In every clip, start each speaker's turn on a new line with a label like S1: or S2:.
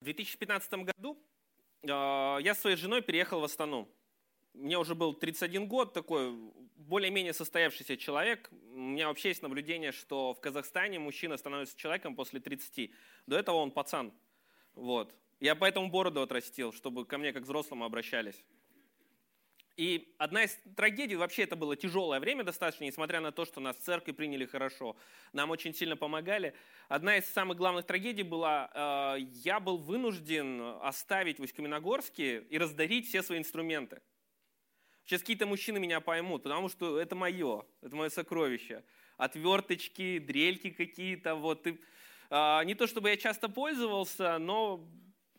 S1: В 2015 году а, я с своей женой переехал в Астану. Мне уже был 31 год, такой более-менее состоявшийся человек. У меня вообще есть наблюдение, что в Казахстане мужчина становится человеком после 30. До этого он пацан. Вот. Я поэтому бороду отрастил, чтобы ко мне как взрослому обращались. И одна из трагедий, вообще это было тяжелое время достаточно, несмотря на то, что нас в церкви приняли хорошо, нам очень сильно помогали. Одна из самых главных трагедий была, э, я был вынужден оставить в Усть-Каменогорске и раздарить все свои инструменты. Сейчас какие-то мужчины меня поймут, потому что это мое, это мое сокровище. Отверточки, дрельки какие-то, вот. И, э, не то чтобы я часто пользовался, но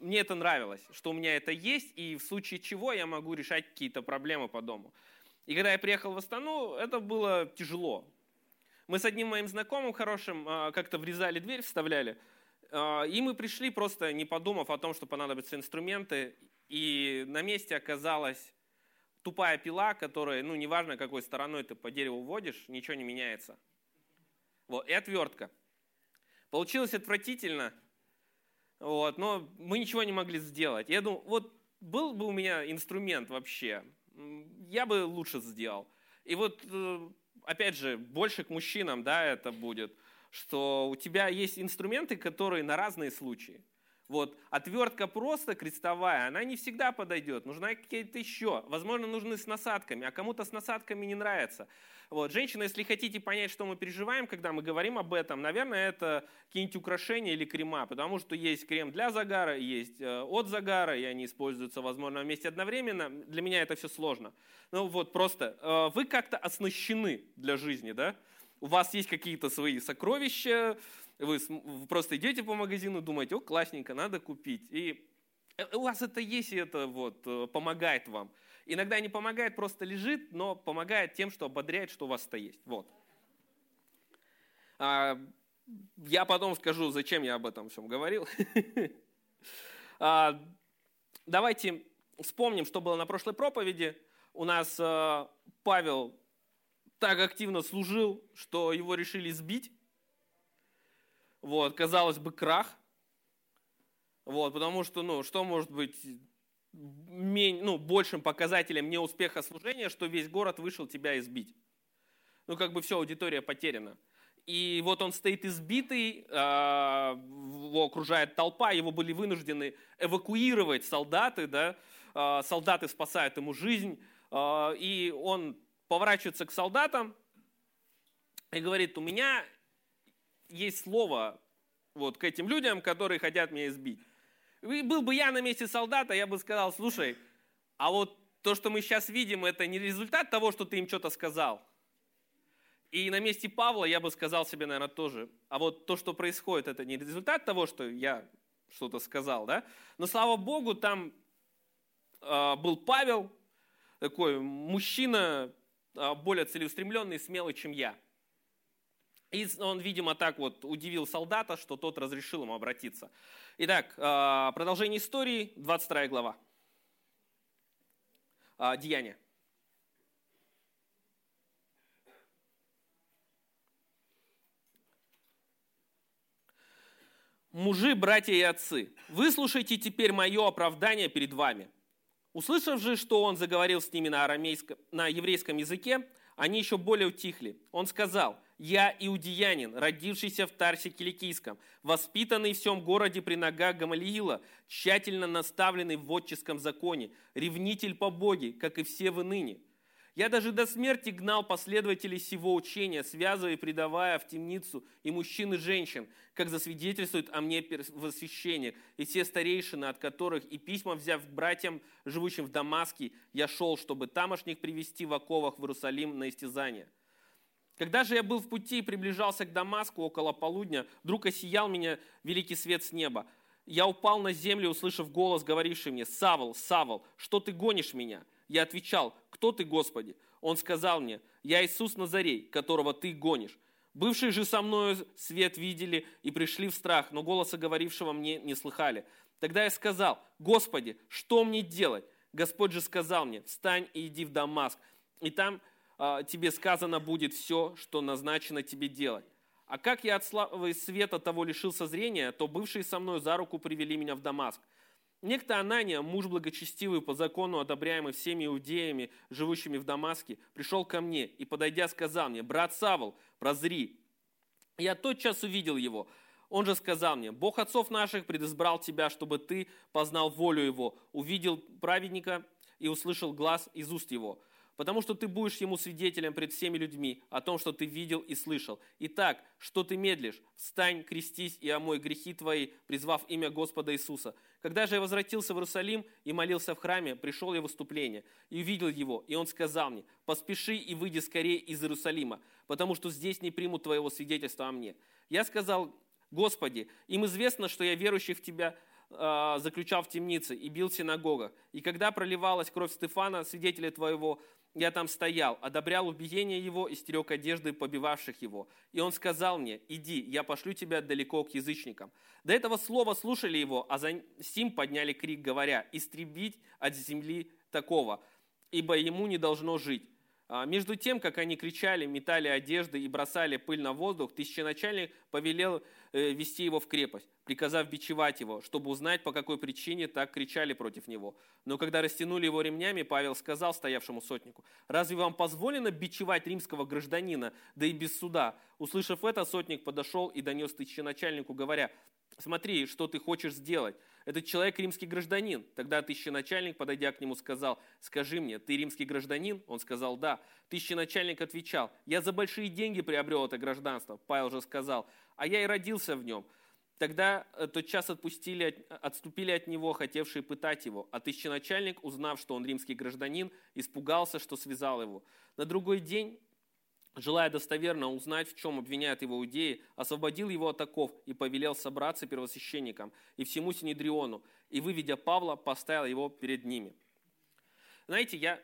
S1: мне это нравилось, что у меня это есть, и в случае чего я могу решать какие-то проблемы по дому. И когда я приехал в Астану, это было тяжело. Мы с одним моим знакомым хорошим а, как-то врезали дверь, вставляли, а, и мы пришли просто не подумав о том, что понадобятся инструменты, и на месте оказалась тупая пила, которая, ну, неважно, какой стороной ты по дереву водишь, ничего не меняется. Вот, и отвертка. Получилось отвратительно, вот, но мы ничего не могли сделать. Я думаю, вот был бы у меня инструмент вообще, я бы лучше сделал. И вот, э, опять же, больше к мужчинам, да, это будет, что у тебя есть инструменты, которые на разные случаи. Вот, отвертка просто крестовая, она не всегда подойдет, нужна какие-то еще. Возможно, нужны с насадками, а кому-то с насадками не нравится. Вот, женщина, если хотите понять, что мы переживаем, когда мы говорим об этом, наверное, это какие-нибудь украшения или крема, потому что есть крем для загара, есть э, от загара, и они используются, возможно, вместе одновременно. Для меня это все сложно. Ну вот просто, э, вы как-то оснащены для жизни, да? У вас есть какие-то свои сокровища, вы просто идете по магазину, думаете, о, классненько, надо купить. И э, у вас это есть, и это вот помогает вам. Иногда не помогает, просто лежит, но помогает тем, что ободряет, что у вас это есть. Вот. А, я потом скажу, зачем я об этом всем говорил. А, давайте вспомним, что было на прошлой проповеди. У нас а, Павел так активно служил, что его решили сбить. Вот, казалось бы, крах. Вот, потому что, ну, что может быть ну, большим показателем неуспеха служения, что весь город вышел тебя избить. Ну, как бы все, аудитория потеряна. И вот он стоит избитый, а, его окружает толпа, его были вынуждены эвакуировать солдаты, да, а, солдаты спасают ему жизнь, а, и он поворачивается к солдатам и говорит, у меня есть слово вот к этим людям, которые хотят меня избить. Был бы я на месте солдата, я бы сказал, слушай, а вот то, что мы сейчас видим, это не результат того, что ты им что-то сказал. И на месте Павла я бы сказал себе, наверное, тоже, а вот то, что происходит, это не результат того, что я что-то сказал, да? Но слава Богу, там э, был Павел, такой мужчина, э, более целеустремленный, смелый, чем я. И он, видимо, так вот удивил солдата, что тот разрешил ему обратиться. Итак, а, продолжение истории, 22 глава. А, Деяния. Мужи, братья и отцы, выслушайте теперь мое оправдание перед вами. Услышав же, что он заговорил с ними на, арамейском, на еврейском языке, они еще более утихли. Он сказал – я иудеянин, родившийся в Тарсе Киликийском, воспитанный в всем городе при ногах Гамалиила, тщательно наставленный в отческом законе, ревнитель по Боге, как и все вы ныне. Я даже до смерти гнал последователей сего учения, связывая и предавая в темницу и мужчин, и женщин, как засвидетельствует о мне в освящениях, и все старейшины, от которых и письма взяв братьям, живущим в Дамаске, я шел, чтобы тамошних привести в оковах в Иерусалим на истязание». Когда же я был в пути и приближался к Дамаску около полудня, вдруг осиял меня великий свет с неба. Я упал на землю, услышав голос, говоривший мне, «Савол, Савол, что ты гонишь меня?» Я отвечал, «Кто ты, Господи?» Он сказал мне, «Я Иисус Назарей, которого ты гонишь». Бывшие же со мною свет видели и пришли в страх, но голоса говорившего мне не слыхали. Тогда я сказал, «Господи, что мне делать?» Господь же сказал мне, «Встань и иди в Дамаск, и там а, тебе сказано будет все, что назначено тебе делать. А как я от славы света того лишился зрения, то бывшие со мной за руку привели меня в Дамаск. Некто Анания, муж благочестивый, по закону одобряемый всеми иудеями, живущими в Дамаске, пришел ко мне и, подойдя, сказал мне, «Брат Савл, прозри». Я тотчас увидел его. Он же сказал мне, «Бог отцов наших предизбрал тебя, чтобы ты познал волю его, увидел праведника и услышал глаз из уст его» потому что ты будешь ему свидетелем пред всеми людьми о том, что ты видел и слышал. Итак, что ты медлишь? Встань, крестись и омой грехи твои, призвав имя Господа Иисуса. Когда же я возвратился в Иерусалим и молился в храме, пришел я в выступление и увидел его, и он сказал мне, поспеши и выйди скорее из Иерусалима, потому что здесь не примут твоего свидетельства о мне. Я сказал, Господи, им известно, что я верующий в Тебя э, заключал в темнице и бил в синагогах. И когда проливалась кровь Стефана, свидетеля Твоего, я там стоял, одобрял убиение его и стерег одежды побивавших его. И он сказал мне, иди, я пошлю тебя далеко к язычникам. До этого слова слушали его, а за сим подняли крик, говоря, истребить от земли такого, ибо ему не должно жить. А, между тем, как они кричали, метали одежды и бросали пыль на воздух, тысяченачальник повелел э, вести его в крепость, приказав бичевать его, чтобы узнать, по какой причине так кричали против него. Но когда растянули его ремнями, Павел сказал стоявшему сотнику, «Разве вам позволено бичевать римского гражданина, да и без суда?» Услышав это, сотник подошел и донес тысяченачальнику, говоря, «Смотри, что ты хочешь сделать». Этот человек римский гражданин. Тогда тысяченачальник, подойдя к нему, сказал, скажи мне, ты римский гражданин? Он сказал, да. Тысяченачальник отвечал, я за большие деньги приобрел это гражданство. Павел же сказал, а я и родился в нем. Тогда э, тот час отпустили, отступили от него, хотевшие пытать его. А тысяченачальник, узнав, что он римский гражданин, испугался, что связал его. На другой день желая достоверно узнать, в чем обвиняют его иудеи, освободил его от оков и повелел собраться первосвященникам и всему Синедриону, и, выведя Павла, поставил его перед ними. Знаете, я,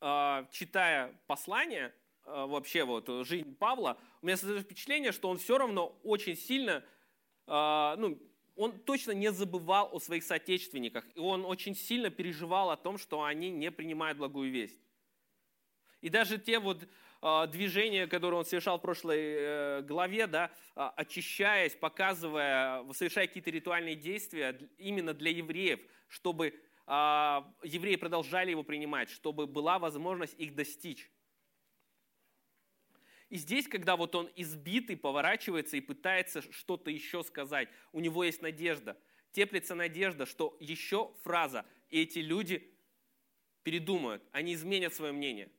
S1: а, читая послание, а, вообще вот жизнь Павла, у меня создается впечатление, что он все равно очень сильно, а, ну, он точно не забывал о своих соотечественниках, и он очень сильно переживал о том, что они не принимают благую весть. И даже те вот движение, которое он совершал в прошлой э, главе, да, а, очищаясь, показывая, совершая какие-то ритуальные действия именно для евреев, чтобы а, евреи продолжали его принимать, чтобы была возможность их достичь. И здесь, когда вот он избитый, поворачивается и пытается что-то еще сказать, у него есть надежда, теплится надежда, что еще фраза, и эти люди передумают, они изменят свое мнение.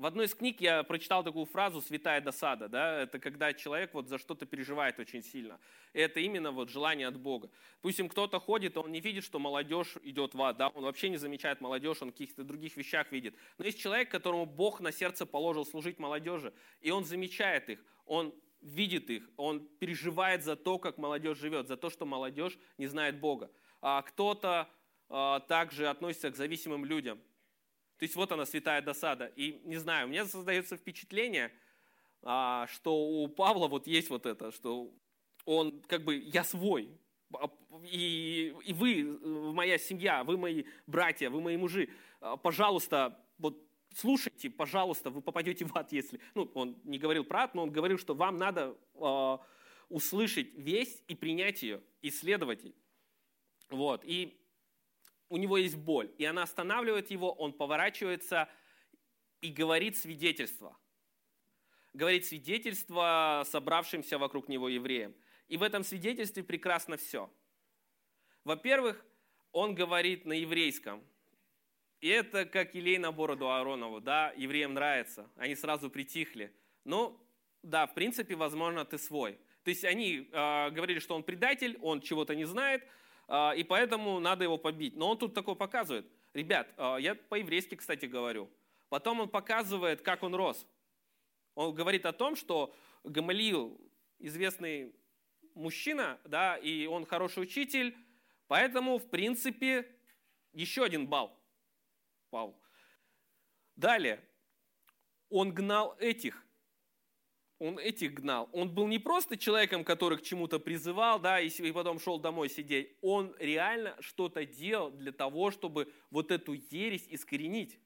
S1: В одной из книг я прочитал такую фразу «святая досада». Да? Это когда человек вот за что-то переживает очень сильно. Это именно вот желание от Бога. Допустим, кто-то ходит, он не видит, что молодежь идет в ад. Да? Он вообще не замечает молодежь, он в каких-то других вещах видит. Но есть человек, которому Бог на сердце положил служить молодежи. И он замечает их, он видит их, он переживает за то, как молодежь живет, за то, что молодежь не знает Бога. А кто-то а, также относится к зависимым людям. То есть вот она, святая досада. И не знаю, у меня создается впечатление, а, что у Павла вот есть вот это, что он как бы «я свой», а, и, и вы, моя семья, вы мои братья, вы мои мужи, а, пожалуйста, вот слушайте, пожалуйста, вы попадете в ад, если... Ну, он не говорил про ад, но он говорил, что вам надо э, услышать весть и принять ее, исследовать ее. Вот. И у него есть боль, и она останавливает его, он поворачивается и говорит свидетельство. Говорит свидетельство собравшимся вокруг него евреям. И в этом свидетельстве прекрасно все. Во-первых, он говорит на еврейском. И это как елей на бороду Ааронову, да, евреям нравится. Они сразу притихли. Ну, да, в принципе, возможно, ты свой. То есть они э, говорили, что он предатель, он чего-то не знает, и поэтому надо его побить. Но он тут такое показывает. Ребят, а, я по-еврейски, кстати, говорю. Потом он показывает, как он рос. Он говорит о том, что Гамалиил известный мужчина, да, и он хороший учитель, поэтому, в принципе, еще один балл Павел. Далее, он гнал этих, он этих гнал. Он был не просто человеком, который к чему-то призывал, да, и потом шел домой сидеть. Он реально что-то делал для того, чтобы вот эту ересь искоренить.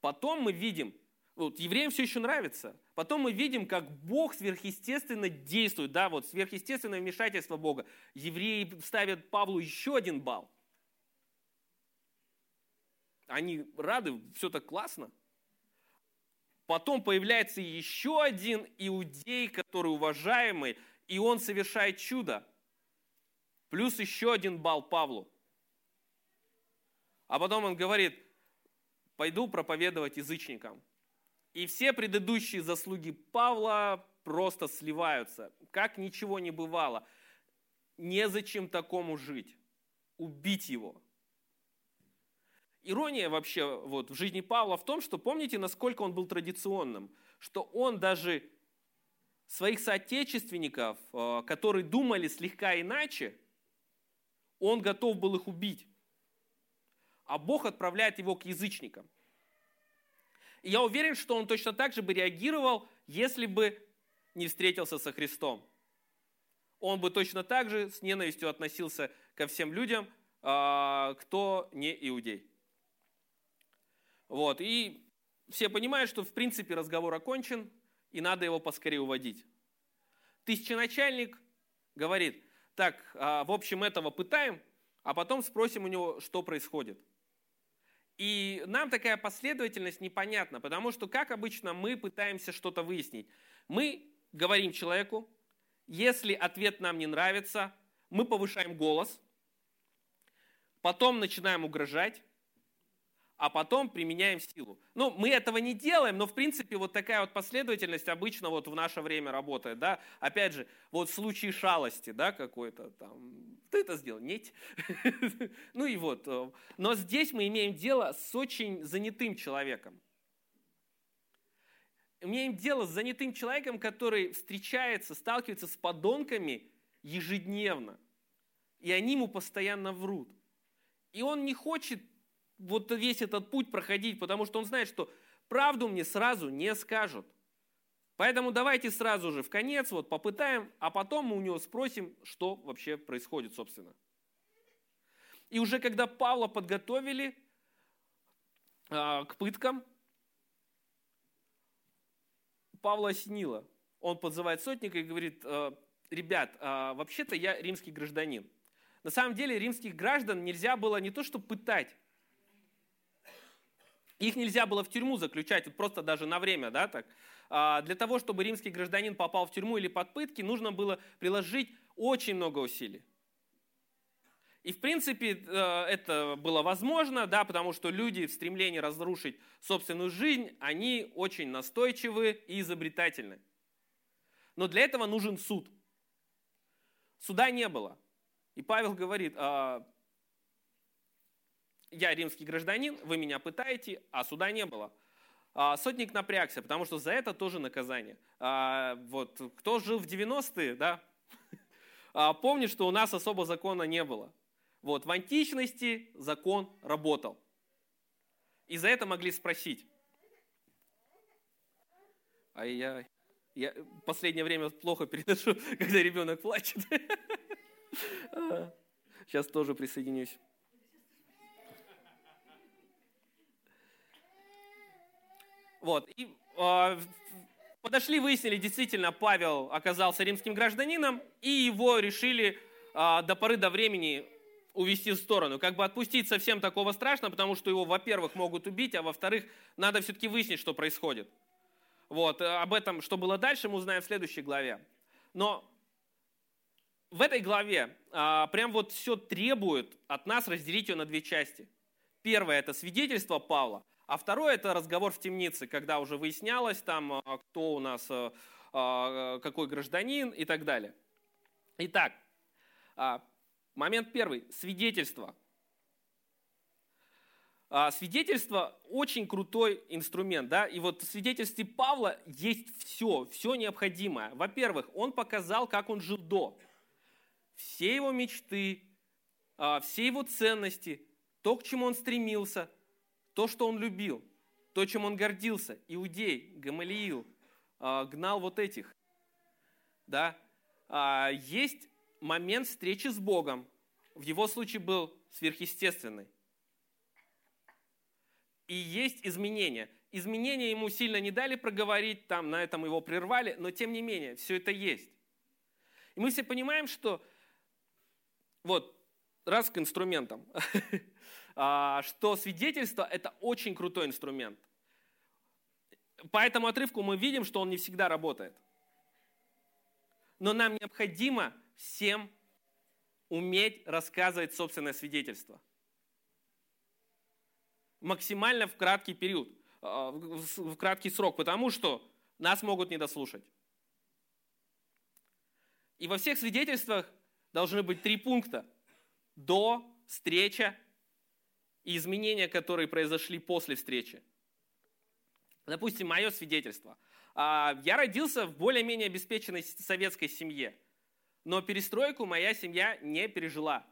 S1: Потом мы видим, Вот, евреям все еще нравится. Потом мы видим, как Бог сверхъестественно действует, да, вот сверхъестественное вмешательство Бога. Евреи ставят Павлу еще один балл. Они рады, все так классно. Потом появляется еще один иудей, который уважаемый, и он совершает чудо. Плюс еще один балл Павлу. А потом он говорит, пойду проповедовать язычникам. И все предыдущие заслуги Павла просто сливаются, как ничего не бывало. Незачем такому жить. Убить его. Ирония вообще вот, в жизни Павла в том, что помните, насколько он был традиционным, что он даже своих соотечественников, э, которые думали слегка иначе, он готов был их убить. А Бог отправляет его к язычникам. И я уверен, что он точно так же бы реагировал, если бы не встретился со Христом. Он бы точно так же с ненавистью относился ко всем людям, а, кто не иудей. Вот, и все понимают, что в принципе разговор окончен, и надо его поскорее уводить. Тысяченачальник говорит, так, а, в общем, этого пытаем, а потом спросим у него, что происходит. И нам такая последовательность непонятна, потому что, как обычно, мы пытаемся что-то выяснить. Мы говорим человеку, если ответ нам не нравится, мы повышаем голос, потом начинаем угрожать, а потом применяем силу. Ну, мы этого не делаем, но в принципе вот такая вот последовательность обычно вот в наше время работает, да. Опять же, вот в случае шалости, да, какой-то там, ты это сделал, нет. Ну и вот. Э, но здесь мы имеем дело с очень занятым человеком. Имеем дело с занятым человеком, который встречается, сталкивается с подонками ежедневно. И они ему постоянно врут. И он не хочет вот весь этот путь проходить, потому что он знает, что правду мне сразу не скажут. Поэтому давайте сразу же в конец вот попытаем, а потом мы у него спросим, что вообще происходит, собственно. И уже когда Павла подготовили а, к пыткам, Павла осенило. Он подзывает сотника и говорит, «А, ребят, а, вообще-то я римский гражданин. На самом деле римских граждан нельзя было не то что пытать, их нельзя было в тюрьму заключать, вот просто даже на время, да, так. А для того, чтобы римский гражданин попал в тюрьму или под пытки, нужно было приложить очень много усилий. И, в принципе, э, это было возможно, да, потому что люди в стремлении разрушить собственную жизнь, они очень настойчивы и изобретательны. Но для этого нужен суд. Суда не было. И Павел говорит, «А, я римский гражданин, вы меня пытаете, а суда не было. А, сотник напрягся, потому что за это тоже наказание. А, вот, кто жил в 90-е, да, а, помнит, что у нас особо закона не было. Вот, в античности закон работал. И за это могли спросить. А я, я в последнее время плохо переношу, когда ребенок плачет. Сейчас тоже присоединюсь. Вот. И э, подошли, выяснили, действительно, Павел оказался римским гражданином, и его решили э, до поры до времени увести в сторону. Как бы отпустить совсем такого страшно, потому что его, во-первых, могут убить, а во-вторых, надо все-таки выяснить, что происходит. Вот. Э, об этом, что было дальше, мы узнаем в следующей главе. Но в этой главе а, прям вот все требует от нас разделить ее на две части. Первое – это свидетельство Павла, а второе – это разговор в темнице, когда уже выяснялось там, а, кто у нас, а, а, какой гражданин и так далее. Итак, момент первый – свидетельство. Свидетельство – очень крутой инструмент. Да? И вот в свидетельстве Павла есть все, все необходимое. Во-первых, он показал, как он жил до. Все его мечты, все его ценности, то, к чему он стремился – то, что он любил, то, чем он гордился, Иудей, Гамалиил, а, гнал вот этих. Да? А, есть момент встречи с Богом. В его случае был сверхъестественный. и есть изменения. Изменения ему сильно не дали проговорить, там на этом его прервали, но тем не менее, все это есть. И мы все понимаем, что вот, раз к инструментам, что свидетельство – это очень крутой инструмент. По этому отрывку мы видим, что он не всегда работает. Но нам необходимо всем уметь рассказывать собственное свидетельство. Максимально в краткий период, а, в краткий срок, потому что нас могут не дослушать. И во всех свидетельствах должны быть три пункта. До, встреча и изменения, которые произошли после встречи. Допустим, мое свидетельство. А, я родился в более-менее обеспеченной советской семье, но перестройку моя семья не пережила.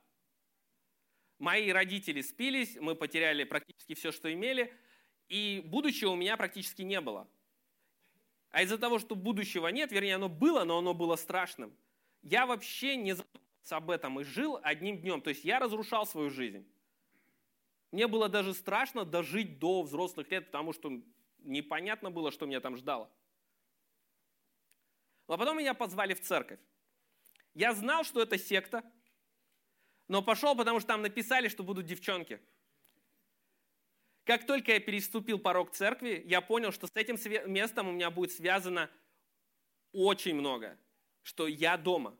S1: Мои родители спились, мы потеряли практически все, что имели, и будущего у меня практически не было. А из-за того, что будущего нет, вернее, оно было, но оно было страшным, я вообще не задумывался об этом и жил одним днем. То есть я разрушал свою жизнь. Мне было даже страшно дожить до взрослых лет, потому что непонятно было, что меня там ждало. А потом меня позвали в церковь. Я знал, что это секта, но пошел, потому что там написали, что будут девчонки. Как только я переступил порог церкви, я понял, что с этим местом у меня будет связано очень много, что я дома.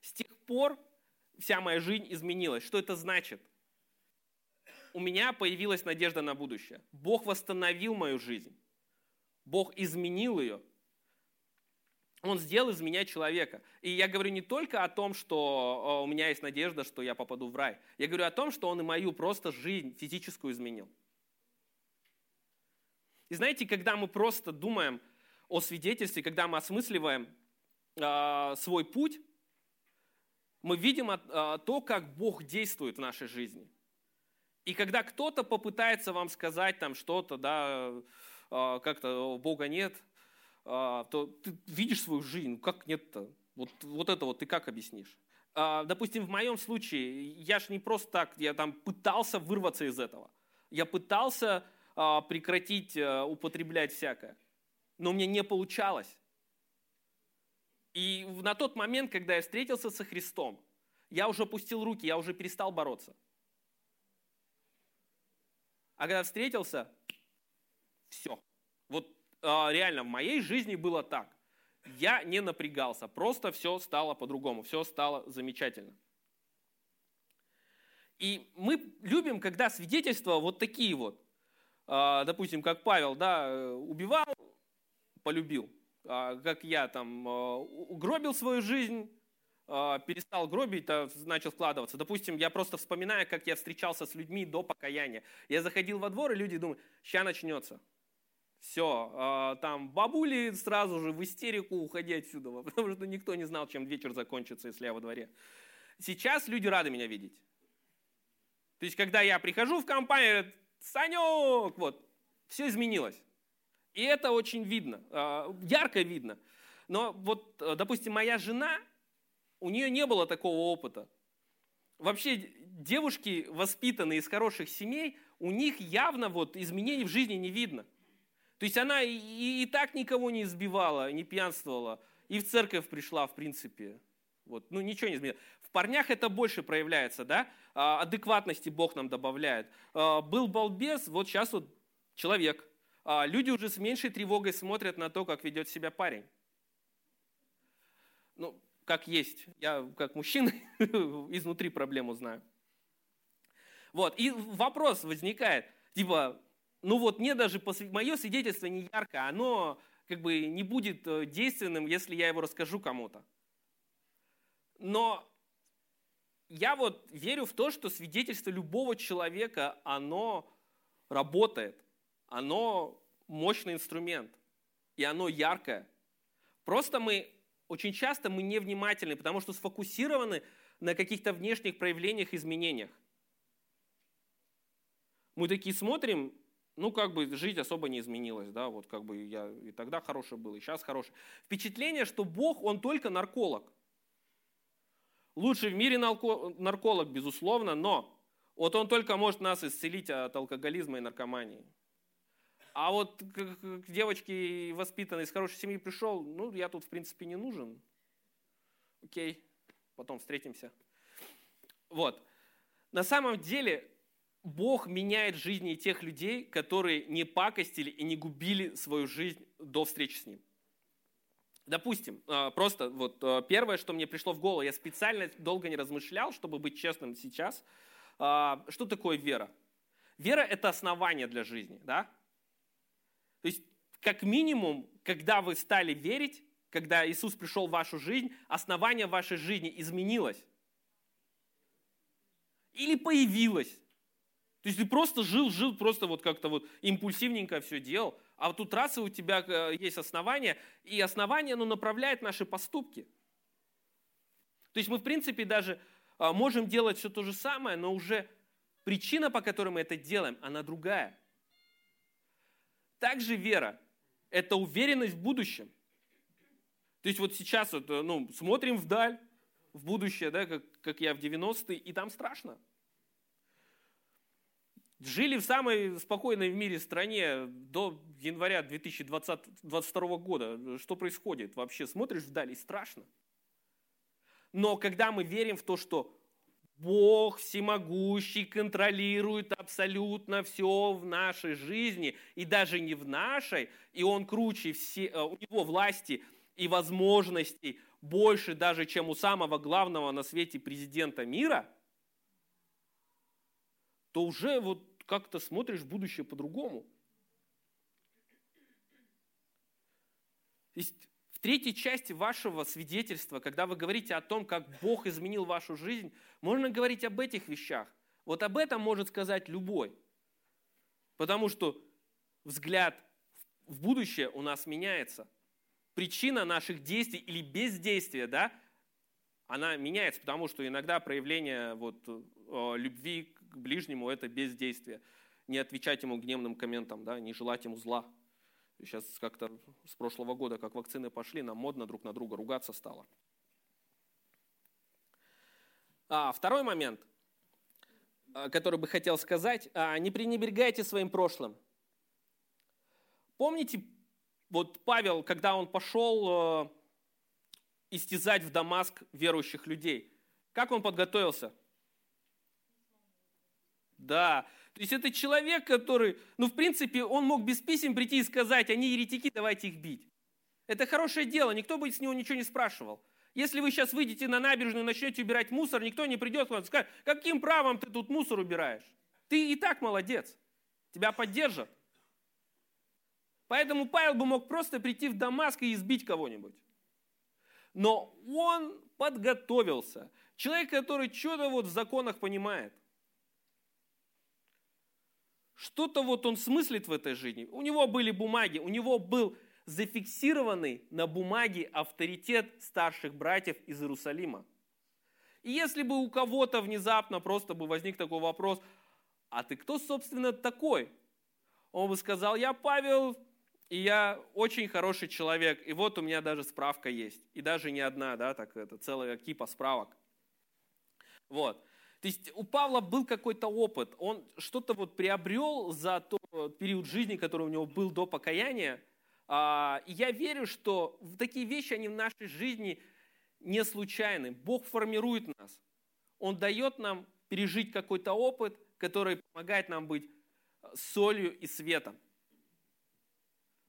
S1: С тех пор вся моя жизнь изменилась. Что это значит? У меня появилась надежда на будущее. Бог восстановил мою жизнь. Бог изменил ее. Он сделал из меня человека. И я говорю не только о том, что у меня есть надежда, что я попаду в рай. Я говорю о том, что Он и мою просто жизнь физическую изменил. И знаете, когда мы просто думаем о свидетельстве, когда мы осмысливаем э, свой путь, мы видим э, то, как Бог действует в нашей жизни. И когда кто-то попытается вам сказать там что-то, да, э, как-то Бога нет – а, то ты видишь свою жизнь, ну как нет-то? Вот, вот это вот ты как объяснишь? А, допустим, в моем случае, я же не просто так, я там пытался вырваться из этого. Я пытался а, прекратить употреблять всякое, но мне не получалось. И на тот момент, когда я встретился со Христом, я уже опустил руки, я уже перестал бороться. А когда встретился, все. Вот а, реально в моей жизни было так. Я не напрягался, просто все стало по-другому, все стало замечательно. И мы любим, когда свидетельства вот такие вот, а, допустим, как Павел, да, убивал, полюбил, как я там угробил свою жизнь, перестал гробить, начал вкладываться. Допустим, я просто вспоминаю, как я встречался с людьми до покаяния. Я заходил во двор, и люди думают, сейчас начнется, все, а, там бабули сразу же в истерику уходи отсюда, потому что никто не знал, чем вечер закончится, если я во дворе. Сейчас люди рады меня видеть. То есть, когда я прихожу в компанию, Санек, вот, все изменилось. И это очень видно, а, ярко видно. Но вот, э, допустим, моя жена, у нее не было такого опыта. Вообще, девушки, воспитанные из хороших семей, у них явно вот изменений в жизни не видно. То есть она и, и так никого не избивала, не пьянствовала, и в церковь пришла, в принципе. Вот, ну ничего не изменилось. В парнях это больше проявляется, да? А, адекватности Бог нам добавляет. А, был балбес, вот сейчас вот человек. А, люди уже с меньшей тревогой смотрят на то, как ведет себя парень. Ну, как есть. Я как мужчина изнутри проблему знаю. Вот, и вопрос возникает, типа, ну вот мне даже мое свидетельство не яркое, оно как бы не будет э, действенным, если я его расскажу кому-то. Но я вот верю в то, что свидетельство любого человека, оно работает, оно мощный инструмент, и оно яркое. Просто мы очень часто мы невнимательны, потому что сфокусированы на каких-то внешних проявлениях, изменениях. Мы такие смотрим, ну, как бы жизнь особо не изменилась, да, вот как бы я и тогда хороший был, и сейчас хороший. Впечатление, что Бог, Он только нарколог. Лучший в мире нарколог, безусловно, но Вот он только может нас исцелить от алкоголизма и наркомании. А вот к девочке воспитанной из хорошей семьи пришел, ну, я тут, в принципе, не нужен. Окей, потом встретимся. Вот. На самом деле, Бог меняет жизни тех людей, которые не пакостили и не губили свою жизнь до встречи с Ним. Допустим, а, просто вот а, первое, что мне пришло в голову, я специально долго не размышлял, чтобы быть честным сейчас. А, что такое вера? Вера – это основание для жизни, да? То есть, как минимум, когда вы стали верить, когда Иисус пришел в вашу жизнь, основание вашей жизни изменилось. Или появилось. То есть ты просто жил, жил, просто вот как-то вот импульсивненько все делал, а вот тут раз и у тебя э, есть основание, и основание, оно направляет наши поступки. То есть мы, в принципе, даже а, можем делать все то же самое, но уже причина, по которой мы это делаем, она другая. Также вера – это уверенность в будущем. То есть вот сейчас вот, э, ну, смотрим вдаль, в будущее, да, как, как я в 90-е, и там страшно. Жили в самой спокойной в мире стране до января 2022 года. Что происходит вообще? Смотришь вдаль и страшно. Но когда мы верим в то, что Бог всемогущий контролирует абсолютно все в нашей жизни, и даже не в нашей, и Он круче, все, э, у Него власти и возможностей больше даже, чем у самого главного на свете президента мира, то уже вот как-то смотришь будущее по-другому. Есть третьей части вашего свидетельства, когда вы говорите о том, как Бог изменил вашу жизнь, можно говорить об этих вещах. Вот об этом может сказать любой. Потому что взгляд в будущее у нас меняется. Причина наших действий или бездействия, да, она меняется, потому что иногда проявление вот, э, любви к ближнему – это бездействие. Не отвечать ему гневным комментам, да, не желать ему зла. Сейчас как-то с прошлого года, как вакцины пошли, нам модно друг на друга ругаться стало. А, второй момент, э, который бы хотел сказать, а, не пренебрегайте своим прошлым. Помните, вот Павел, когда он пошел э, истязать в Дамаск верующих людей. Как он подготовился? Да, то есть это человек, который, ну, в принципе, он мог без писем прийти и сказать, они еретики, давайте их бить. Это хорошее дело, никто бы с него ничего не спрашивал. Если вы сейчас выйдете на набережную и начнете убирать мусор, никто не придет к вам и скажет, каким правом ты тут мусор убираешь? Ты и так молодец, тебя поддержат. Поэтому Павел бы мог просто прийти в Дамаск и избить кого-нибудь но он подготовился. Человек, который что-то вот в законах понимает. Что-то вот он смыслит в этой жизни. У него были бумаги, у него был зафиксированный на бумаге авторитет старших братьев из Иерусалима. И если бы у кого-то внезапно просто бы возник такой вопрос, а ты кто, собственно, такой? Он бы сказал, я Павел, и я очень хороший человек, и вот у меня даже справка есть, и даже не одна, да, так это целая кипа справок. Вот. То есть у Павла был какой-то опыт, он что-то вот приобрел за тот период жизни, который у него был до покаяния. А, и я верю, что такие вещи, они в нашей жизни не случайны. Бог формирует нас. Он дает нам пережить какой-то опыт, который помогает нам быть солью и светом.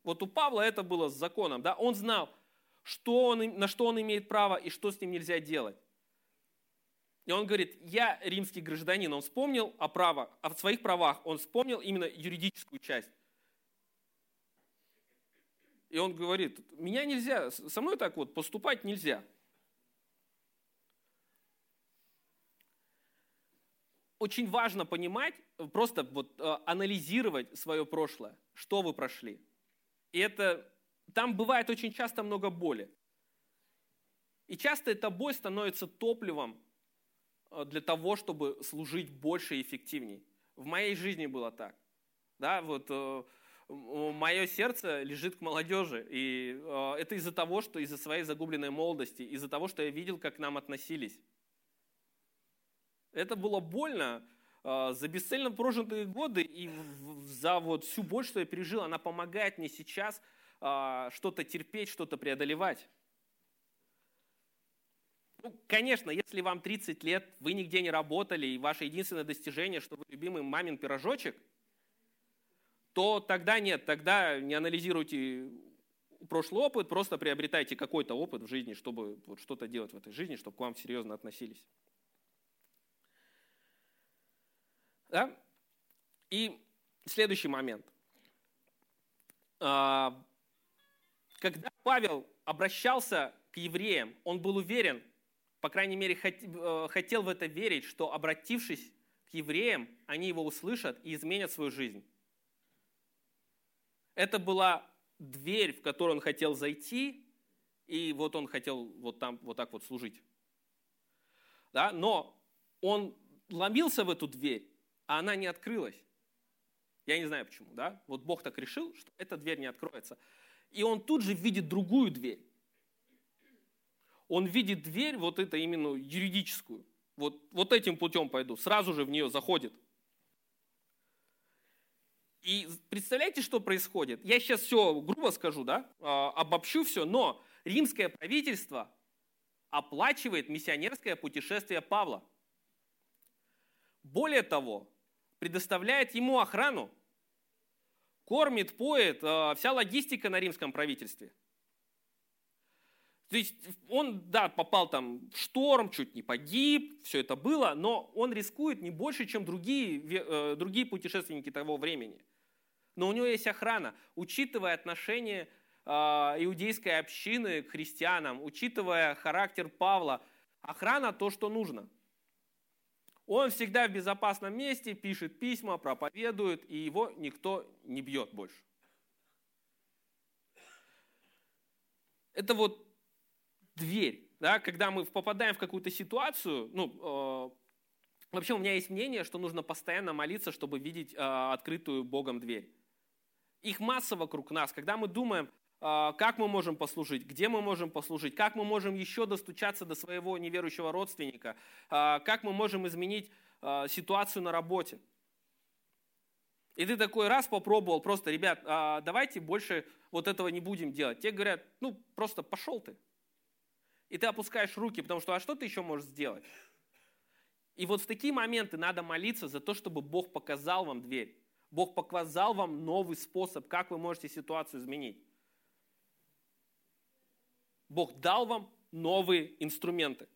S1: Вот у Павла это было с законом. Да? Он знал, что он, на что он имеет право и что с ним нельзя делать. И он говорит, я римский гражданин. Он вспомнил о, правах, о своих правах, он вспомнил именно юридическую часть. И он говорит, меня нельзя, со мной так вот поступать нельзя. Очень важно понимать, просто вот э, анализировать свое прошлое, что вы прошли. И это, там бывает очень часто много боли. И часто эта боль становится топливом для того, чтобы служить больше и эффективней. В моей жизни было так. Да, вот э, мое сердце лежит к молодежи. И э, это из-за того, что из-за своей загубленной молодости, из-за того, что я видел, как к нам относились. Это было больно, э, за бесцельно прожитые годы и за вот всю боль, что я пережил, она помогает мне сейчас э, что-то терпеть, что-то преодолевать. Ну, конечно, если вам 30 лет, вы нигде не работали, и ваше единственное достижение, что вы любимый мамин пирожочек, то тогда нет, тогда не анализируйте прошлый опыт, просто приобретайте какой-то опыт в жизни, чтобы вот что-то делать в этой жизни, чтобы к вам серьезно относились. Да? И следующий момент. А, когда Павел обращался к евреям, он был уверен, по крайней мере, э, хотел в это верить, что обратившись к евреям, они его услышат и изменят свою жизнь. Это была дверь, в которую он хотел зайти, и вот он хотел вот там вот так вот служить. Да? Но он ломился в эту дверь, а она не открылась. Я не знаю почему, да? Вот Бог так решил, что эта дверь не откроется. И он тут же видит другую дверь. Он видит дверь, вот это именно юридическую. Вот, вот этим путем пойду. Сразу же в нее заходит. И представляете, что происходит? Я сейчас все грубо скажу, да, а, обобщу все, но римское правительство оплачивает миссионерское путешествие Павла. Более того, предоставляет ему охрану, кормит, поет, э, вся логистика на римском правительстве. То есть он, да, попал там в шторм, чуть не погиб, все это было, но он рискует не больше, чем другие, э, другие путешественники того времени. Но у него есть охрана, учитывая отношение э, иудейской общины к христианам, учитывая характер Павла, охрана то, что нужно – он всегда в безопасном месте, пишет письма, проповедует, и его никто не бьет больше. Это вот дверь, да, когда мы попадаем в какую-то ситуацию, ну, э, вообще у меня есть мнение, что нужно постоянно молиться, чтобы видеть э, открытую Богом дверь. Их масса вокруг нас. Когда мы думаем, а, как мы можем послужить, где мы можем послужить, как мы можем еще достучаться до своего неверующего родственника, а, как мы можем изменить а, ситуацию на работе. И ты такой раз попробовал, просто, ребят, давайте больше вот этого не будем делать. Те говорят, ну, просто пошел ты. И ты опускаешь руки, потому что, а что ты еще можешь сделать? И вот в такие моменты надо молиться за то, чтобы Бог показал вам дверь. Бог показал вам новый способ, как вы можете ситуацию изменить. Бог дал вам новые инструменты.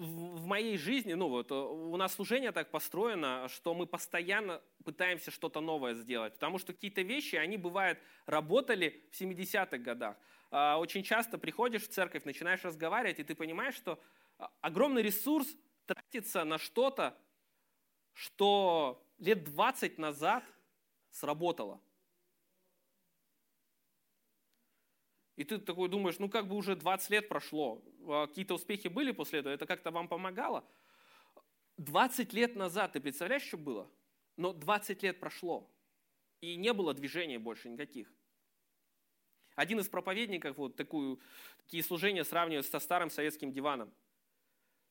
S1: В моей жизни, ну вот, у нас служение так построено, что мы постоянно пытаемся что-то новое сделать, потому что какие-то вещи, они бывают, работали в 70-х годах. А, очень часто приходишь в церковь, начинаешь разговаривать, и ты понимаешь, что а, огромный ресурс тратится на что-то, что лет 20 назад сработало. И ты такой думаешь, ну как бы уже 20 лет прошло, а какие-то успехи были после этого, это как-то вам помогало. 20 лет назад, ты представляешь, что было? Но 20 лет прошло, и не было движения больше никаких. Один из проповедников вот такую, такие служения сравнивает со старым советским диваном.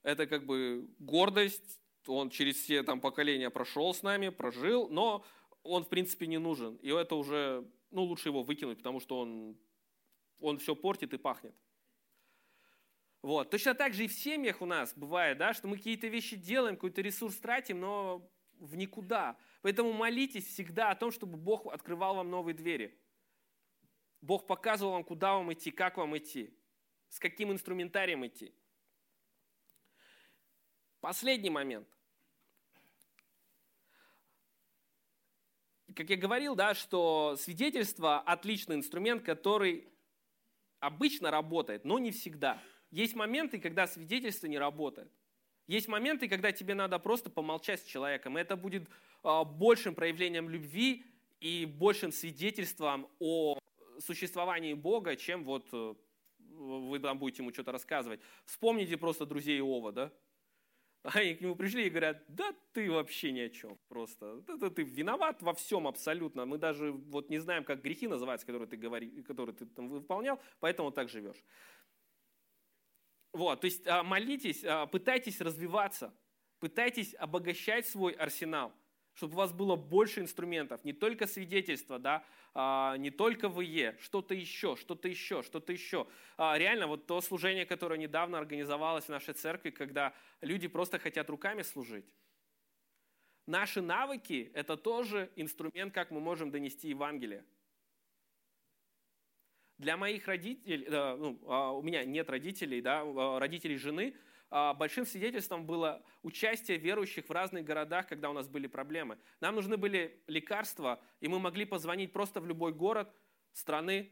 S1: Это как бы гордость, он через все там поколения прошел с нами, прожил, но он, в принципе, не нужен. И это уже, ну, лучше его выкинуть, потому что он, он все портит и пахнет. Вот. Точно так же и в семьях у нас бывает, да, что мы какие-то вещи делаем, какой-то ресурс тратим, но в никуда. Поэтому молитесь всегда о том, чтобы Бог открывал вам новые двери. Бог показывал вам, куда вам идти, как вам идти, с каким инструментарием идти. Последний момент. Как я говорил, да, что свидетельство – отличный инструмент, который обычно работает, но не всегда. Есть моменты, когда свидетельство не работает. Есть моменты, когда тебе надо просто помолчать с человеком. Это будет а, большим проявлением любви и большим свидетельством о существовании Бога, чем вот э, вы там будете ему что-то рассказывать. Вспомните просто друзей Иова, да? Они к нему пришли и говорят, да ты вообще ни о чем просто. Это ты виноват во всем абсолютно. Мы даже вот не знаем, как грехи называются, которые ты, говори, которые ты там выполнял, поэтому так живешь. Вот, то есть а, молитесь, а, пытайтесь развиваться, пытайтесь обогащать свой арсенал, чтобы у вас было больше инструментов, не только свидетельство, да, а, не только ВЕ, что-то еще, что-то еще, что-то еще. Реально, вот то служение, которое недавно организовалось в нашей церкви, когда люди просто хотят руками служить. Наши навыки – это тоже инструмент, как мы можем донести Евангелие. Для моих родителей, ну, а, у меня нет родителей, да, а, родителей жены, а, большим свидетельством было участие верующих в разных городах, когда у нас были проблемы. Нам нужны были лекарства, и мы могли позвонить просто в любой город страны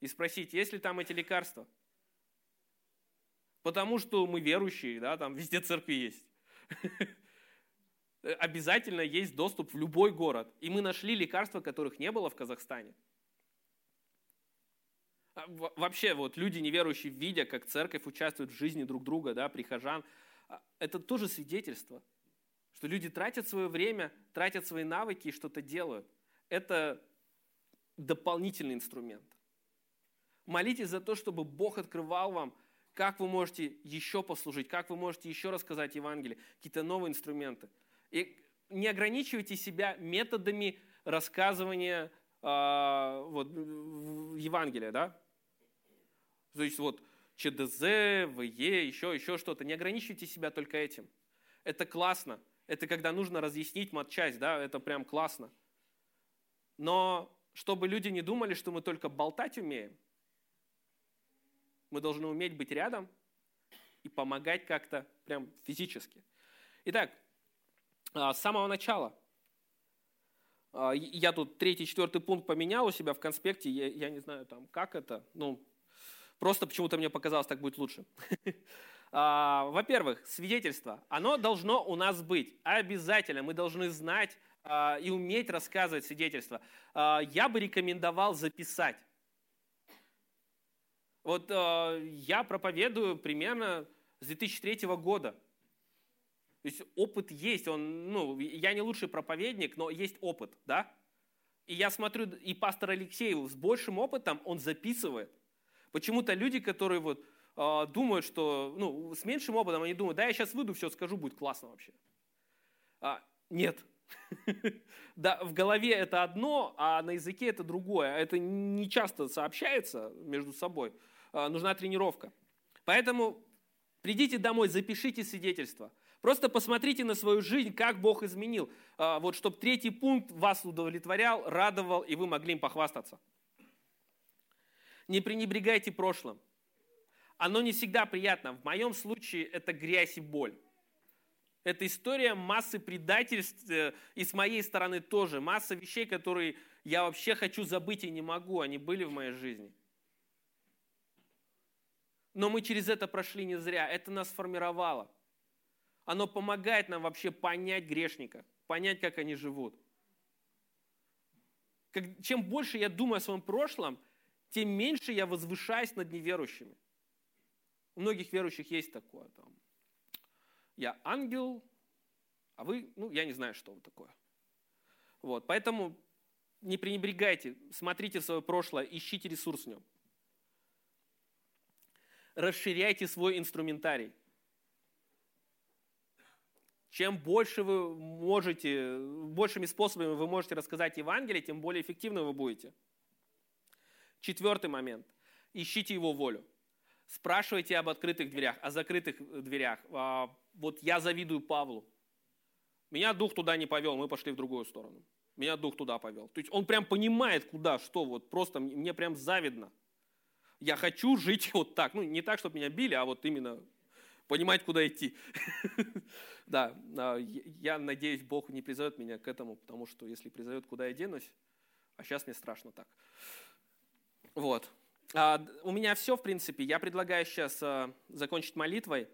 S1: и спросить, есть ли там эти лекарства. Потому что мы верующие, да, там везде церкви есть. Обязательно есть доступ в любой город. И мы нашли лекарства, которых не было в Казахстане. А, вообще вот люди неверующие, видя, как церковь участвует в жизни друг друга, да, прихожан, а, это тоже свидетельство, что люди тратят свое время, тратят свои навыки и что-то делают. Это дополнительный инструмент. Молитесь за то, чтобы Бог открывал вам, как вы можете еще послужить, как вы можете еще рассказать Евангелие, какие-то новые инструменты. И не ограничивайте себя методами рассказывания э, вот, Евангелия, да? То есть вот ЧДЗ, ВЕ, еще, еще что-то. Не ограничивайте себя только этим. Это классно. Это когда нужно разъяснить матчасть, да, это прям классно. Но чтобы люди не думали, что мы только болтать умеем, мы должны уметь быть рядом и помогать как-то прям физически. Итак, а, с самого начала. А, я тут третий, четвертый пункт поменял у себя в конспекте. Я, я не знаю, там, как это. Ну, Просто почему-то мне показалось, так будет лучше. А, во-первых, свидетельство. Оно должно у нас быть. Обязательно. Мы должны знать а, и уметь рассказывать свидетельство. А, я бы рекомендовал записать. Вот я проповедую примерно с 2003 года. То есть опыт есть. Он, ну, я не лучший проповедник, но есть опыт, да? И я смотрю, и пастор Алексеев с большим опытом, он записывает. Почему-то люди, которые вот э, думают, что, ну, с меньшим опытом, они думают, да, я сейчас выйду, все скажу, будет классно вообще. А, нет. Да, в голове это одно, а на языке это другое. Это не часто сообщается между собой. А, нужна тренировка. Поэтому придите домой, запишите свидетельство. Просто посмотрите на свою жизнь, как Бог изменил. А, вот, чтобы третий пункт вас удовлетворял, радовал, и вы могли им похвастаться. Не пренебрегайте прошлым. Оно не всегда приятно. В моем случае это грязь и боль. Это история массы предательств, э, и с моей стороны тоже. Масса вещей, которые я вообще хочу забыть и не могу, они были в моей жизни. Но мы через это прошли не зря. Это нас формировало. Оно помогает нам вообще понять грешника, понять, как они живут. Чем больше я думаю о своем прошлом, тем меньше я возвышаюсь над неверующими. У многих верующих есть такое. Там, я ангел, а вы, ну, я не знаю, что вы такое. Вот, поэтому не пренебрегайте, смотрите в свое прошлое, ищите ресурс в нем. Расширяйте свой инструментарий. Чем больше вы можете, большими способами вы можете рассказать Евангелие, тем более эффективны вы будете. Четвертый момент. Ищите его волю. Спрашивайте об открытых дверях, о закрытых э, дверях. А, вот я завидую Павлу. Меня дух туда не повел, мы пошли в другую сторону. Меня дух туда повел. То есть он прям понимает, куда, что. Вот просто мне прям завидно. Я хочу жить вот так. Ну, не так, чтобы меня били, а вот именно понимать, куда идти. Да, а, я надеюсь, Бог не призовет меня к этому, потому что если призовет, куда я денусь, а сейчас мне страшно так. Вот. А, у меня все, в принципе. Я предлагаю сейчас а, закончить молитвой.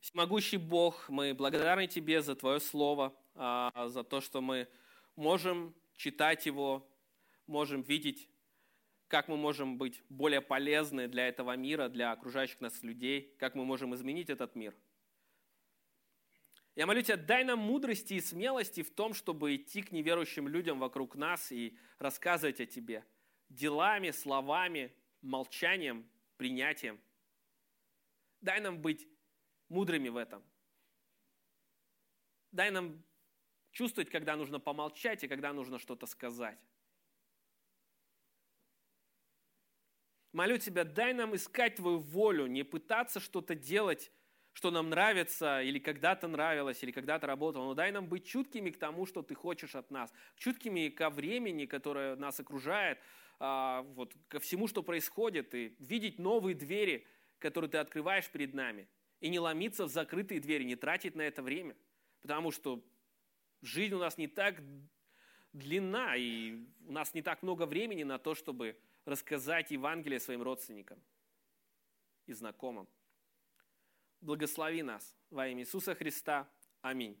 S1: Всемогущий Бог, мы благодарны Тебе за Твое Слово, а, за то, что мы можем читать его, можем видеть, как мы можем быть более полезны для этого мира, для окружающих нас людей, как мы можем изменить этот мир. Я молю Тебя, дай нам мудрости и смелости в том, чтобы идти к неверующим людям вокруг нас и рассказывать о Тебе делами, словами, молчанием, принятием. Дай нам быть мудрыми в этом. Дай нам чувствовать, когда нужно помолчать и когда нужно что-то сказать. Молю Тебя, дай нам искать Твою волю, не пытаться что-то делать, что нам нравится, или когда-то нравилось, или когда-то работало, но дай нам быть чуткими к тому, что Ты хочешь от нас, чуткими ко времени, которое нас окружает, а, вот, ко всему, что происходит, и видеть новые двери, которые Ты открываешь перед нами, и не ломиться в закрытые двери, не тратить на это время, потому что жизнь у нас не так длинна, и у нас не так много времени на то, чтобы рассказать Евангелие своим родственникам и знакомым. Благослови нас во имя Иисуса Христа. Аминь.